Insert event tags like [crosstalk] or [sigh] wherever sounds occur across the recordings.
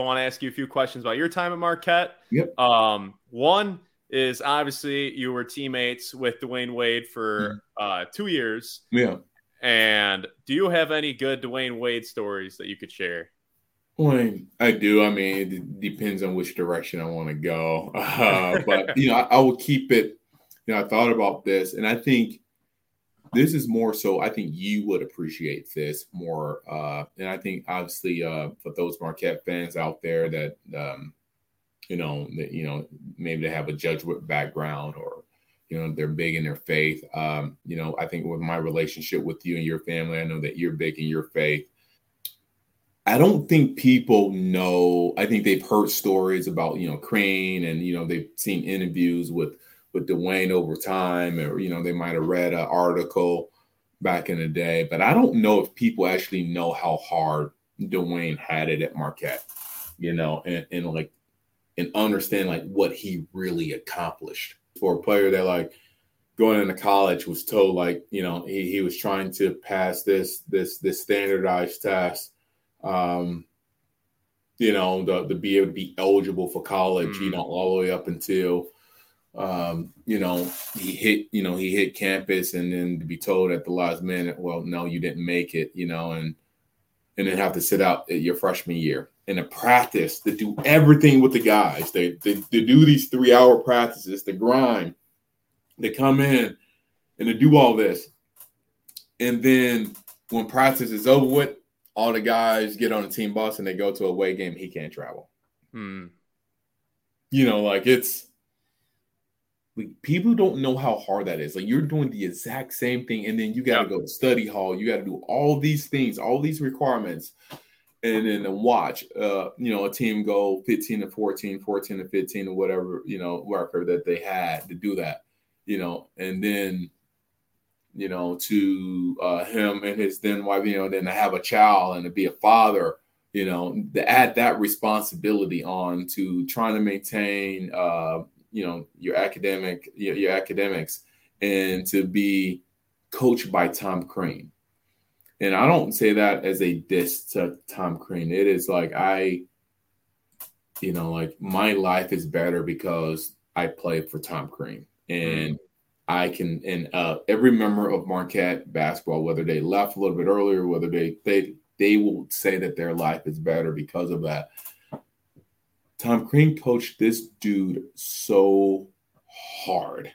I want to ask you a few questions about your time at Marquette. Yep. Um, one is obviously you were teammates with Dwyane Wade for uh, two years. Yeah. And do you have any good Dwyane Wade stories that you could share? Well, I do. I mean, it depends on which direction I want to go. [laughs] Uh, but you know, I, I will keep it. You know, I thought about this, and I think this is more so. I think you would appreciate this more, uh, and I think obviously uh, for those Marquette fans out there that um, you know that you know maybe they have a Jesuit background or you know they're big in their faith. Um, you know, I think with my relationship with you and your family, I know that you're big in your faith. I don't think people know. I think they've heard stories about you know Crean, and you know they've seen interviews with with Dwyane over time, or you know they might have read an article back in the day. But I don't know if people actually know how hard Dwyane had it at Marquette, you know, and, and like and understand like what he really accomplished for a player that like going into college was told like you know he, he was trying to pass this this this standardized test um, you know, the, to be able to be eligible for college, mm-hmm. you know, all the way up until, um, you know, he hit, you know, he hit campus and then to be told at the last minute, well, no, you didn't make it, you know, and, and then have to sit out your freshman year and to practice to do everything with the guys. They, they, they do these three hour practices, the grind, they come in and to do all this. And then when practice is over with, all the guys get on a team bus and they go to a away game, he can't travel. Hmm. You know, like it's like people don't know how hard that is. Like you're doing the exact same thing, and then you got to go to study hall. You got to do all these things, all these requirements, and then watch, uh, you know, a team go 15 to 14, 14 to 15, or whatever, you know, record that they had to do that, you know, and then you know, to uh, him and his then wife, you know, then to have a child and to be a father, you know, to add that responsibility on to trying to maintain, uh, you know, your academic, your, your academics, and to be coached by Tom Crean. And I don't say that as a diss to Tom Crean. It is like I, you know, like my life is better because I played for Tom Crean. And I can and uh, every member of Marquette basketball, whether they left a little bit earlier, whether they they they will say that their life is better because of that. Tom Crean coached this dude so hard.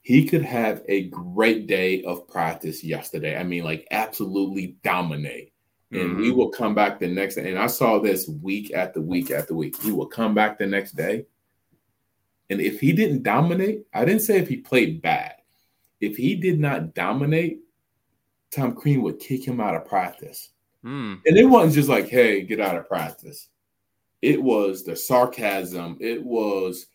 He could have a great day of practice yesterday. I mean, like absolutely dominate. And mm-hmm. we will come back the next day. And I saw this week after week after week. He will come back the next day and if he didn't dominate, I didn't say if he played bad. If he did not dominate, Tom Crean would kick him out of practice. Mm. And it wasn't just like, hey, get out of practice. It was the sarcasm. It was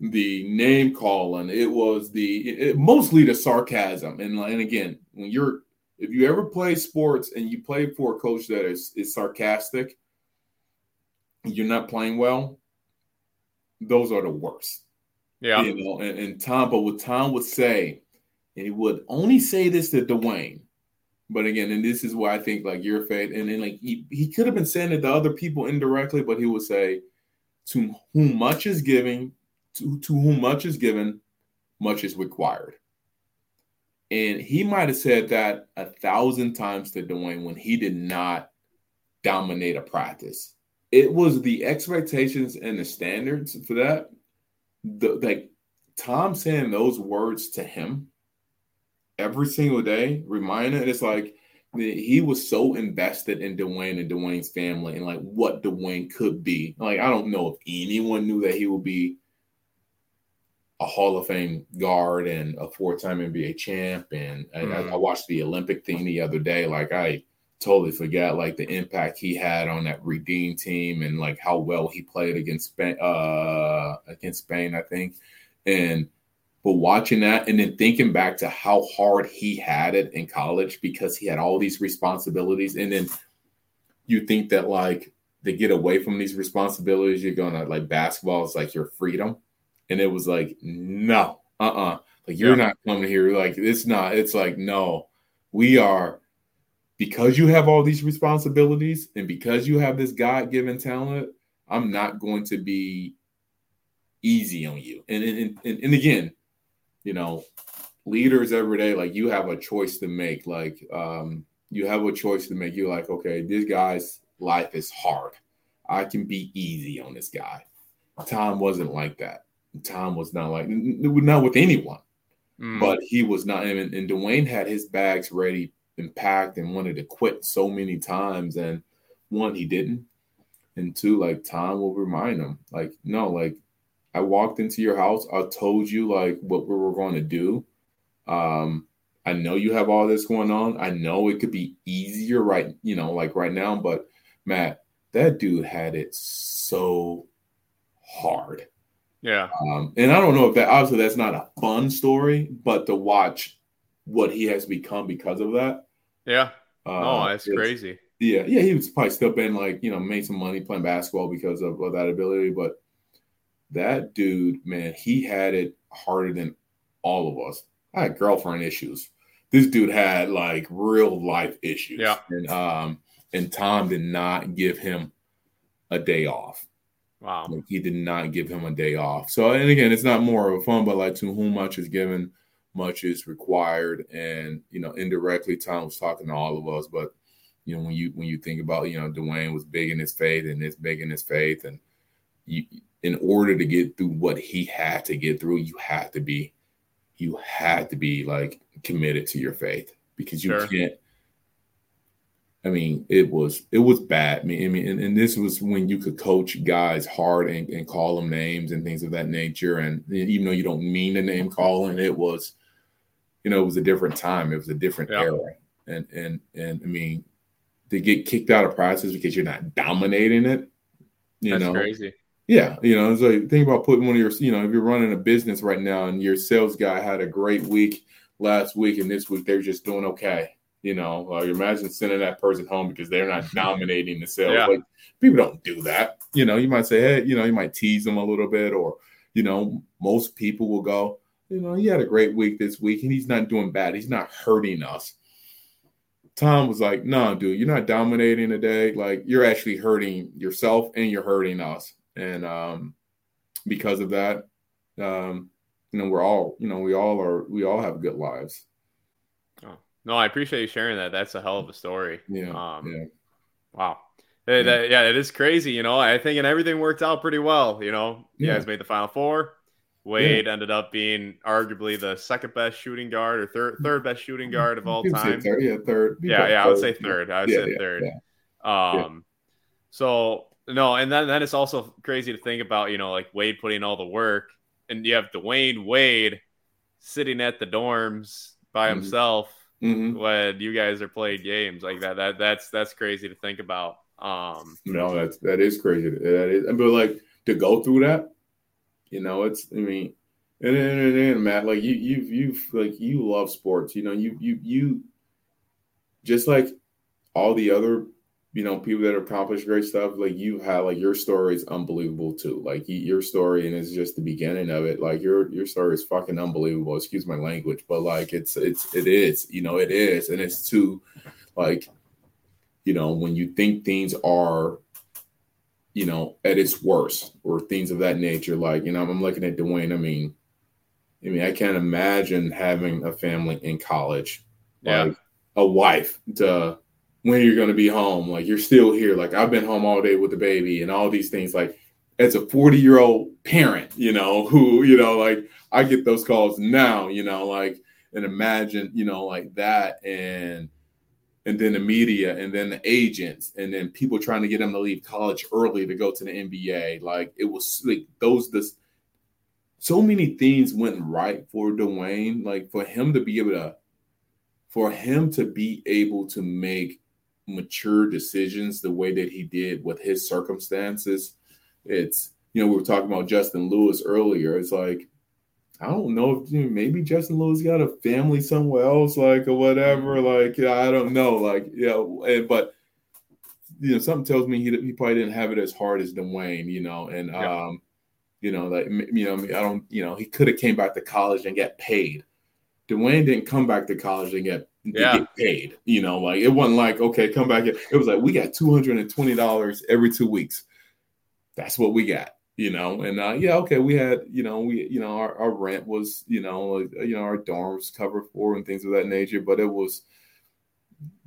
the name calling. It was the it, mostly the sarcasm. And, and again, when you're if you ever play sports and you play for a coach that is, is sarcastic, you're not playing well, those are the worst. Yeah. You know, and, and Tom, but what Tom would say, and he would only say this to Dwyane. But again, and this is why I think like your faith, and then like he, he could have been saying it to other people indirectly, but he would say, To whom much is giving, to, to whom much is given, much is required. And he might have said that a thousand times to Dwyane when he did not dominate a practice it was the expectations and the standards for that. The, like Tom saying those words to him every single day, reminding it's like he was so invested in Dwyane and Dwyane's family and like what Dwyane could be. Like I don't know if anyone knew that he would be a Hall of Fame guard and a four-time NBA champ. And, and mm. I, I, watched the Olympic thing the other day. Like I totally forget like the impact he had on that Redeem team and like how well he played against Spain, uh, against Spain, I think. And but watching that and then thinking back to how hard he had it in college because he had all these responsibilities, and then you think that like to get away from these responsibilities, you're gonna like basketball is like your freedom, and it was like no, uh, uh like you're yeah. not coming here like it's not. It's like no, we are because you have all these responsibilities and because you have this God-given talent, I'm not going to be easy on you. And and, and, and again, you know, leaders every day, like you have a choice to make. Like um, you have a choice to make. You're like, okay, this guy's life is hard. I can be easy on this guy. Tom wasn't like that. Tom was not like not with anyone. Mm. But he was not, and, and Dwyane had his bags ready and packed and wanted to quit so many times. And one, he didn't. And two, like Tom will remind him, like, no, like I walked into your house. I told you like what we were going to do. Um, I know you have all this going on. I know it could be easier right, you know, like right now, but Matt, that dude had it so hard. Yeah. Um, and I don't know if that obviously that's not a fun story, but to watch what he has become because of that. Yeah. Uh, oh, that's crazy. Yeah, yeah, he was probably still been like, you know, made some money playing basketball because of, of that ability. But that dude, man, he had it harder than all of us. I had girlfriend issues. This dude had like real life issues. Yeah. And um and Tom did not give him a day off. Wow. Like he did not give him a day off. So and again, it's not more of a fun, but like to whom much is given, much is required. And you know, indirectly Tom was talking to all of us, but you know, when you when you think about, you know, Dwyane was big in his faith and it's big in his faith. And you in order to get through what he had to get through, you have to be you had to be like committed to your faith because you sure. can't I mean, it was it was bad. I mean, I mean, and, and, this was when you could coach guys hard and, and, call them names and things of that nature. And even though you don't mean the name calling, it was, you know, it was a different time. It was a different yeah. era. And and and I mean, to get kicked out of practice because you're not dominating it, you That's know, crazy. Yeah, you know, it's like think about putting one of your, you know, if you're running a business right now and your sales guy had a great week last week and this week they're just doing okay you know, like imagine sending that person home because they're not [laughs] dominating the sales. Yeah. Like people don't do that. You know, you might say, hey, you know, you might tease them a little bit, or you know, most people will go, you know, he had a great week this week and he's not doing bad. He's not hurting us. Tom was like, no, dude, you're not dominating today. Like you're actually hurting yourself and you're hurting us. And um, because of that, um, you know, we're all, you know, we all are, we all have good lives. Oh No, I appreciate you sharing that. That's a hell of a story. Yeah. Um, yeah. Wow. Yeah. That, yeah, it is crazy. You know, I think and everything worked out pretty well. You know, you yeah. guys made the final four. Wade yeah. ended up being arguably the second best shooting guard or third third best shooting guard of all time. Third, yeah, third. Yeah, yeah, I would say third. I would yeah, say third. Um, so no, and then then it's also crazy to think about. You know, like Wade putting all the work, and you have Dwyane Wade sitting at the dorms by mm-hmm. himself mm-hmm. when you guys are playing games like that. That that's that's crazy to think about. Um, no, that's that is crazy. That is, but like to go through that, you know, it's. I mean, and then, and then Matt, like you, you, you, like you love sports. You know, you, you, you, just like all the other you know people that accomplish great stuff like you have like your story is unbelievable too. Like your story and it's just the beginning of it like your your story is fucking unbelievable. Excuse my language but like it's it's it is you know it is. And it's too like you know when you think things are you know at its worst or things of that nature like you know i'm looking at dwyane i mean i mean i can't imagine having a family in college yeah. like a wife to when you're going to be home. Like you're still here. Like I've been home all day with the baby and all these things. Like as a 40 year old parent, you know, who, you know, like I get those calls now, you know, like, and imagine, you know, like that and, and then the media and then the agents and then people trying to get them to leave college early to go to the NBA. Like it was like those, this, so many things went right for Dwyane. Like for him to be able to, for him to be able to make mature decisions the way that he did with his circumstances. It's you know we were talking about Justin Lewis earlier. It's like I don't know if you know, maybe Justin Lewis got a family somewhere else, like or whatever. Mm-hmm. Like yeah, I don't know, like yeah, know, but you know something tells me he he probably didn't have it as hard as Dwyane, you know, and yeah. um, you know like you know I don't you know he could have came back to college and get paid Dwyane didn't come back to college and get, yeah. get paid. You know, like it wasn't like, okay, come back. Here. It was like, we got $220 every two weeks. That's what we got you know and uh, yeah okay we had you know we you know our, our rent was you know you know our dorms covered for and things of that nature but it was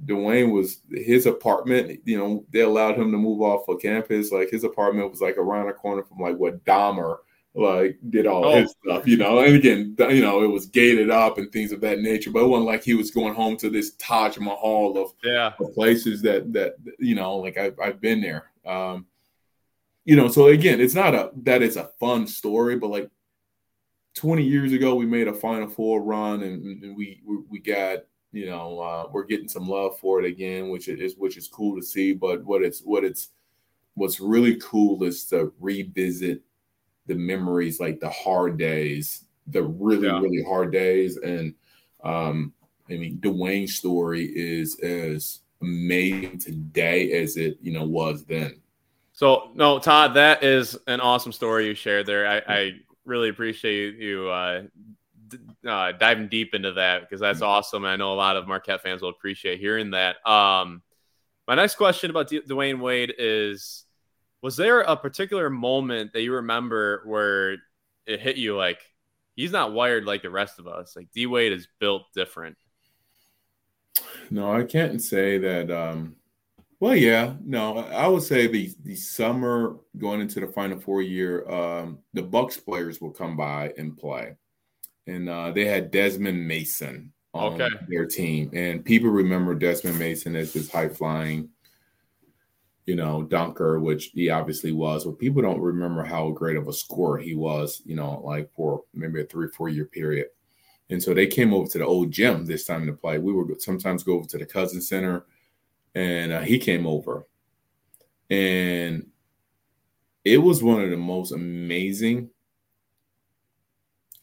Dwyane was his apartment, you know, they allowed him to move off of campus. Like his apartment was like around the corner from like what Dahmer like did all oh. his stuff, you know. And again, you know, it was gated up and things of that nature. But it wasn't like he was going home to this Taj Mahal of, yeah. of places that that you know, like I've I've been there. Um, you know, so again, it's not a that is a fun story, but like 20 years ago, we made a Final Four run and, and we, we we got you know uh, we're getting some love for it again, which is which is cool to see. But what it's what it's what's really cool is to revisit the memories, like the hard days, the really yeah. really hard days, and um, I mean Dwyane's story is as amazing today as it you know was then. So no, Todd, that is an awesome story you shared there. I, I really appreciate you uh, uh, diving deep into that because that's mm-hmm. awesome. I know a lot of Marquette fans will appreciate hearing that. Um, my next question about D- Dwyane Wade is: Was there a particular moment that you remember where it hit you like he's not wired like the rest of us? Like D Wade is built different. No, I can't say that. Um, well, yeah, no, I would say the the summer going into the Final Four year, um, the Bucks players will come by and play and uh, they had Desmond Mason on okay. their team. And people remember Desmond Mason as this high flying, you know, dunker, which he obviously was. But people don't remember how great of a scorer he was, you know, like for maybe a three, four year period. And so they came over to the old gym this time to play. We would sometimes go over to the Cousin Center, and uh, he came over. And it was one of the most amazing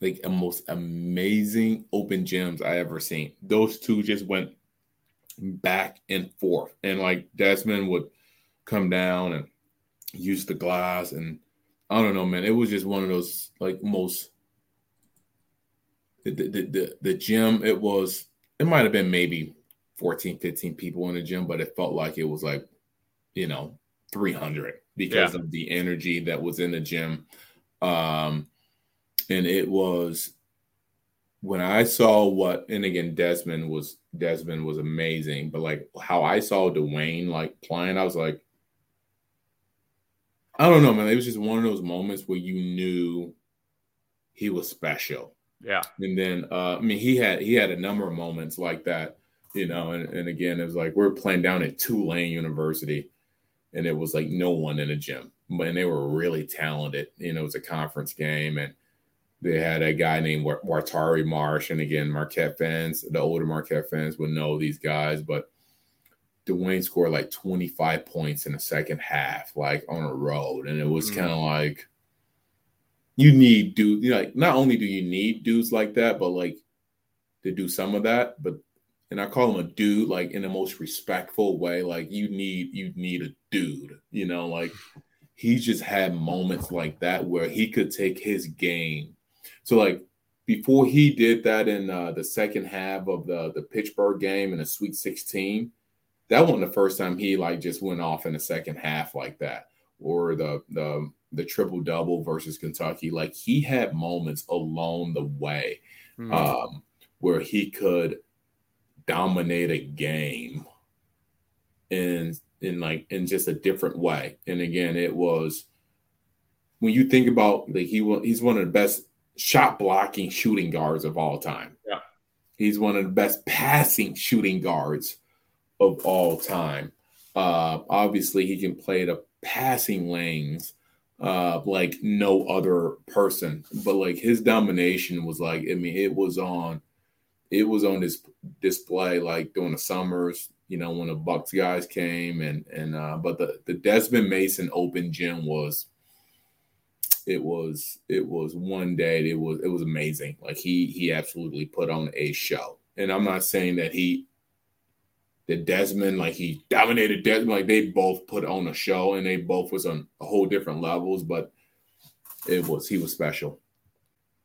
like the most amazing open gyms I ever seen. Those two just went back and forth, and like Desmond would come down and use the glass, and I don't know, man. It was just one of those like most the the the, the gym. It was it might have been maybe 14, 15 people in the gym, but it felt like it was like you know 300 because yeah. of the energy that was in the gym. Um, and it was when I saw what, and again, Desmond was Desmond was amazing, but like how I saw Dwyane like playing, I was like, I don't know, man. It was just one of those moments where you knew he was special. Yeah. And then, uh, I mean, he had he had a number of moments like that, you know. And, and again, it was like we are playing down at Tulane University, and it was like no one in the gym, but they were really talented. You know, it was a conference game, and they had a guy named Watari Marsh, and again, Marquette fans, the older Marquette fans would know these guys, but Dwyane scored like 25 points in the second half, like on a road, and it was mm-hmm. kind of like you need dude, You know, like not only do you need dudes like that, but like to do some of that, but and I call him a dude like in the most respectful way. Like you need you need a dude, you know, like he just had moments like that where he could take his game so like before he did that in uh, the second half of the the Pittsburgh game in the Sweet 16, that wasn't the first time he like just went off in the second half like that, or the the the triple double versus Kentucky. Like he had moments along the way mm-hmm. um, where he could dominate a game in in like in just a different way. And again, it was when you think about like he he's one of the best shot blocking shooting guards of all time. Yeah. He's one of the best passing shooting guards of all time. Uh, obviously, he can play the passing lanes uh, like no other person. But like his domination was like, I mean, it was on, it was on this display like during the summers. You know, when the Bucks guys came and and uh, but the the Desmond Mason Open Gym was it was it was one day it was it was amazing like he he absolutely put on a show and i'm not saying that he the desmond like he dominated desmond like they both put on a show and they both was on a whole different levels but it was he was special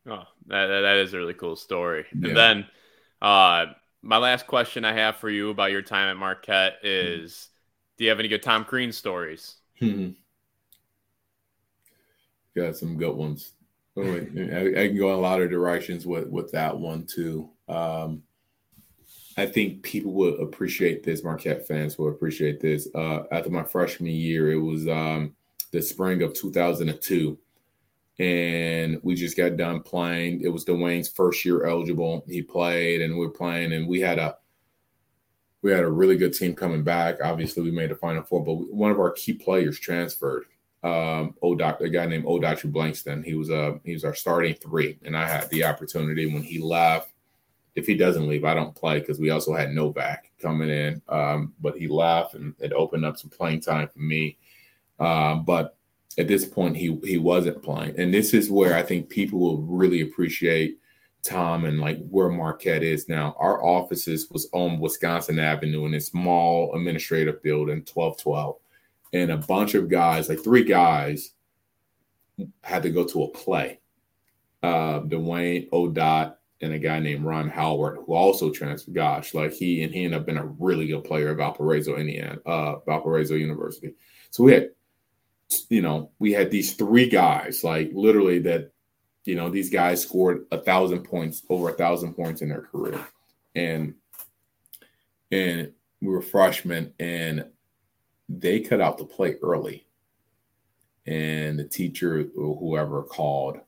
Oh, that, that is a really cool story. Yeah. And then uh, my last question I have for you about your time at Marquette is mm-hmm. do you have any good Tom Crean stories? Hmm. Got some good ones. I, I, can go in a lot of directions with, with that one too. Um, I think people would appreciate this. Marquette fans will appreciate this. Uh, after my freshman year, it was um, the spring of 2002 and we just got done playing. It was Dwyane's first year eligible. He played, and we were playing, and we had a we had a really good team coming back. Obviously, we made the final four, but one of our key players transferred. Um, Odoc, a guy named Odartey Blankson. He was a uh, he was our starting three, and I had the opportunity when he left. If he doesn't leave, I don't play because we also had Novak coming in. Um, but he left, and it opened up some playing time for me. Um, but at this point he he wasn't playing. And this is where I think people will really appreciate Tom and like where Marquette is now. Our offices was on Wisconsin Avenue in a small administrative building, 1212. And a bunch of guys, like three guys, had to go to a play. Uh, Dwyane Odot and a guy named Ron Howard, who also transferred. Gosh, like he and he ended up being a really good player at Valparaiso, Indiana, uh, Valparaiso University. So we had you know, we had these three guys, like literally that, you know, these guys scored a thousand points, over a thousand points in their career. And and we were freshmen and they cut out the play early. And the teacher or whoever called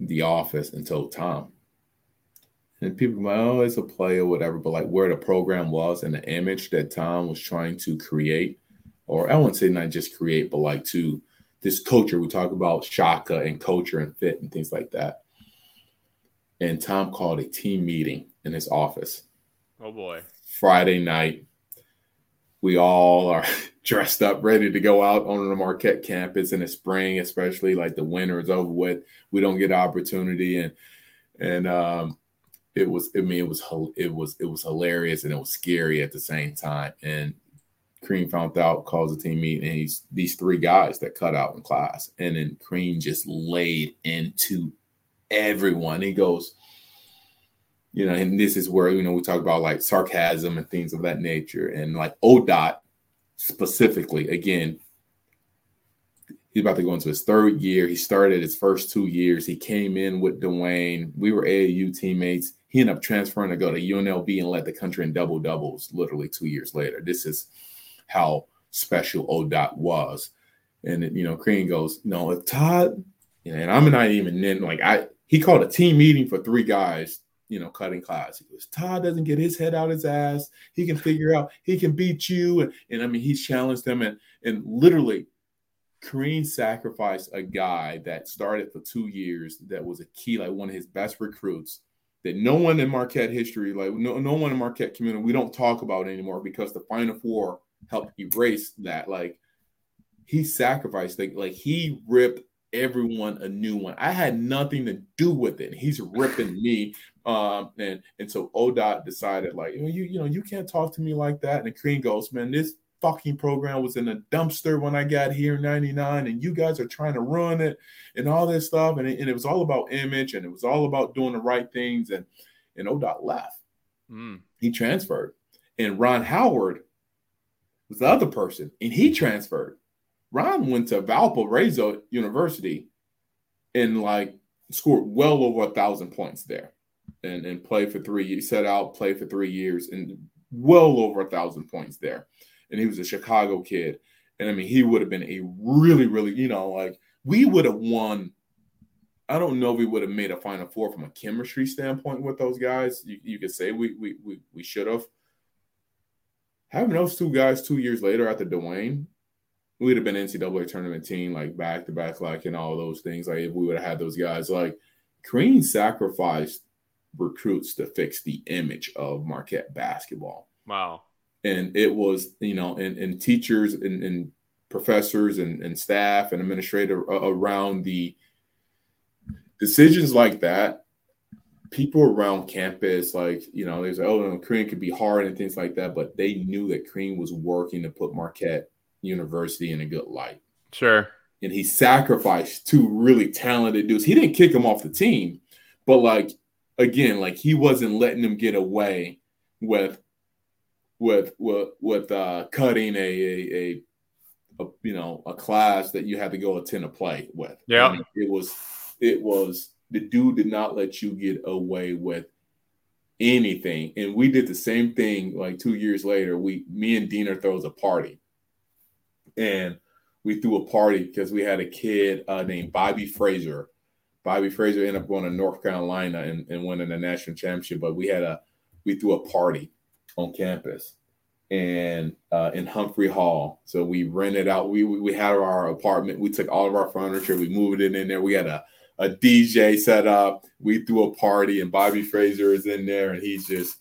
the office and told Tom. And people like, oh, it's a play or whatever, but like where the program was and the image that Tom was trying to create or I wouldn't say not just create, but like to this culture. We talk about shaka and culture and fit and things like that. And Tom called a team meeting in his office. Oh boy. Friday night. We all are [laughs] dressed up, ready to go out on the Marquette campus in the spring, especially like the winter is over with. We don't get opportunity and and um it was I mean it was it was it was hilarious and it was scary at the same time. And Crean found out, calls the team meeting, and he's these three guys that cut out in class. And then Crean just laid into everyone. He goes, you know, and this is where, you know, we talk about like sarcasm and things of that nature. And like ODOT specifically, again, he's about to go into his third year. He started his first two years. He came in with Dwyane. We were AAU teammates. He ended up transferring to go to UNLV and led the country in double doubles literally two years later. This is how special ODOT was. And you know, Crean goes, no, Todd, and I'm not even in like I he called a team meeting for three guys, you know, cutting class. He goes, Todd doesn't get his head out his ass. He can figure out he can beat you. And, and I mean, he's challenged them and and literally Crean sacrificed a guy that started for two years that was a key, like one of his best recruits that no one in Marquette history, like no, no one in Marquette community, we don't talk about anymore because the Final Four helped erase that. Like he sacrificed, like, like he ripped everyone a new one. I had nothing to do with it. He's ripping me. Um, and and so ODOT decided, like, you you know, you can't talk to me like that. And the Crean goes, man, this fucking program was in a dumpster when I got here in 99, and you guys are trying to run it and all this stuff. And it, and it was all about image and it was all about doing the right things. And and ODOT left. Mm. He transferred. And Ron Howard was the other person, and he transferred. Ron went to Valparaiso University and like scored well over a thousand points there and, and played for three years, set out, played for three years and well over a thousand points there. And he was a Chicago kid. And I mean, he would have been a really, really, you know, like we would have won. I don't know if we would have made a final four from a chemistry standpoint with those guys. You, you could say we we we, we should have having those two guys two years later after Dwyane, we'd have been NCAA tournament team, like back to back, like and all those things. Like if we would have had those guys, like Crean sacrificed recruits to fix the image of Marquette basketball. Wow. And it was, you know, and, and teachers and, and professors and, and staff and administrator around the decisions like that people around campus, like, you know, they like, oh, no, Crean could be hard and things like that, but they knew that Crean was working to put Marquette University in a good light. Sure. and he sacrificed two really talented dudes. He didn't kick him off the team, but like again, like he wasn't letting them get away with with with with uh, cutting a, a, a a you know a class that you had to go attend a play with. Yeah, I mean, it was it was the dude did not let you get away with anything, and we did the same thing. Like two years later, we me and Diener throws a party, and we threw a party because we had a kid uh, named Bobby Frasor. Bobby Frasor ended up going to North Carolina and, and winning the national championship, but we had a we threw a party on campus and uh, in Humphrey Hall. So we rented out. We we had our apartment. We took all of our furniture. We moved it in there. We had a a DJ set up. We threw a party, and Bobby Frasor is in there, and he's just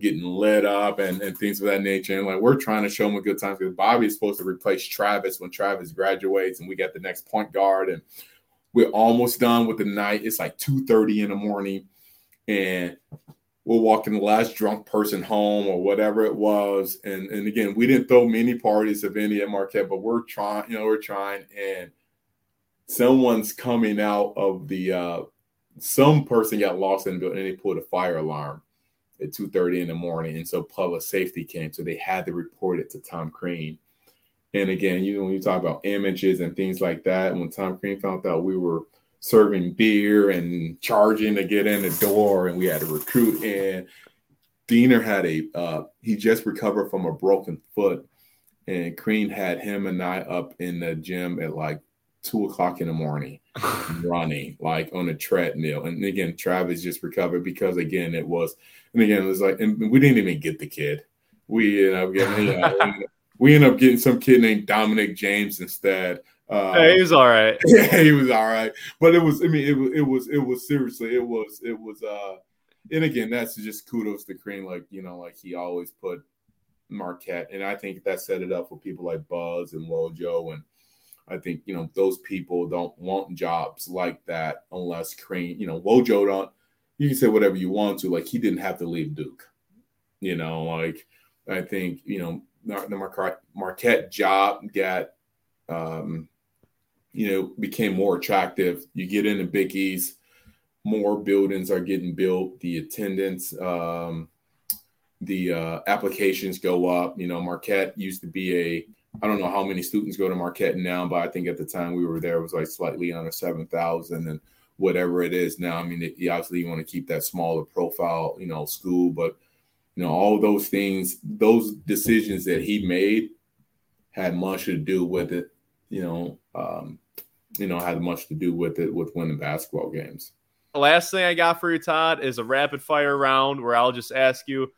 getting lit up and, and things of that nature. And like we're trying to show him a good time because Bobby is supposed to replace Travis when Travis graduates, and we got the next point guard, and we're almost done with the night. It's like two thirty in the morning, and we're walking the last drunk person home or whatever it was. And and again, we didn't throw many parties of any at Marquette, but we're trying, you know, we're trying and someone's coming out of the uh some person got lost in the building and they put a fire alarm at 2:30 in the morning. And so public safety came. So they had to report it to Tom Crean. And again, you know, when you talk about images and things like that, when Tom Crean found out we were serving beer and charging to get in the door, and we had to recruit. And Diener had a uh, he just recovered from a broken foot, and Crean had him and I up in the gym at like two o'clock in the morning, [laughs] running like on a treadmill. And again, Travis just recovered because again it was, and again it was like, and we didn't even get the kid. We ended up getting, you know, we ended up getting some kid named Dominic James instead. Uh, hey, he was all right. [laughs] Yeah, he was all right. But it was, I mean, it was, it was, it was seriously, it was, it was, uh, and again, that's just kudos to Crean. Like, you know, like he always put Marquette. And I think that set it up for people like Buzz and Wojo. And I think, you know, those people don't want jobs like that unless Crean, you know, Wojo don't, you can say whatever you want to. Like, he didn't have to leave Duke. You know, like, I think, you know, the Marquette job got, um, you know, became more attractive. You get into Big East, more buildings are getting built. The attendance, um, the uh, applications go up. You know, Marquette used to be a, I don't know how many students go to Marquette now, but I think at the time we were there it was like slightly under 7,000 and whatever it is now. I mean, it, obviously you want to keep that smaller profile, you know, school, but, you know, all those things, those decisions that he made had much to do with it you know, um, you know, had much to do with it with winning basketball games. Last thing I got for you, Todd, is a rapid fire round where I'll just ask you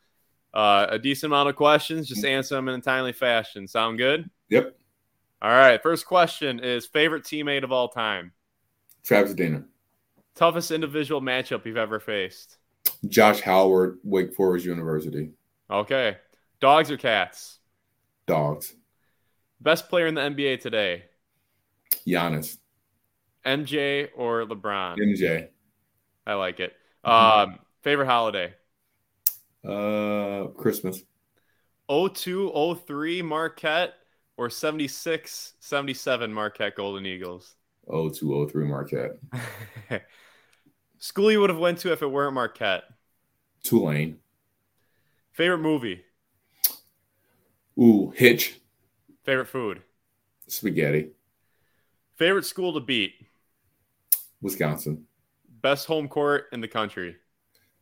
uh, a decent amount of questions, just mm-hmm. answer them in a timely fashion. Sound good? Yep. All right. First question is favorite teammate of all time? Travis Diener. Toughest individual matchup you've ever faced? Josh Howard, Wake Forest University. Okay. Dogs or cats? Dogs. Best player in the NBA today? Giannis. MJ or LeBron? MJ. I like it. Um, favorite holiday? Uh, Christmas. 02, 03 Marquette or 76, 77 Marquette Golden Eagles? 02, 03 Marquette. [laughs] School you would have went to if it weren't Marquette? Tulane. Favorite movie? Ooh, Hitch. Favorite food? Spaghetti. Favorite school to beat? Wisconsin. Best home court in the country?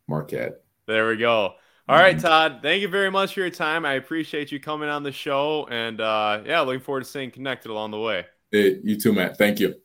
Marquette. There we go. All right. Todd. Thank you very much for your time. I appreciate you coming on the show, and uh, yeah, looking forward to staying connected along the way. Hey, you too, Matt. Thank you.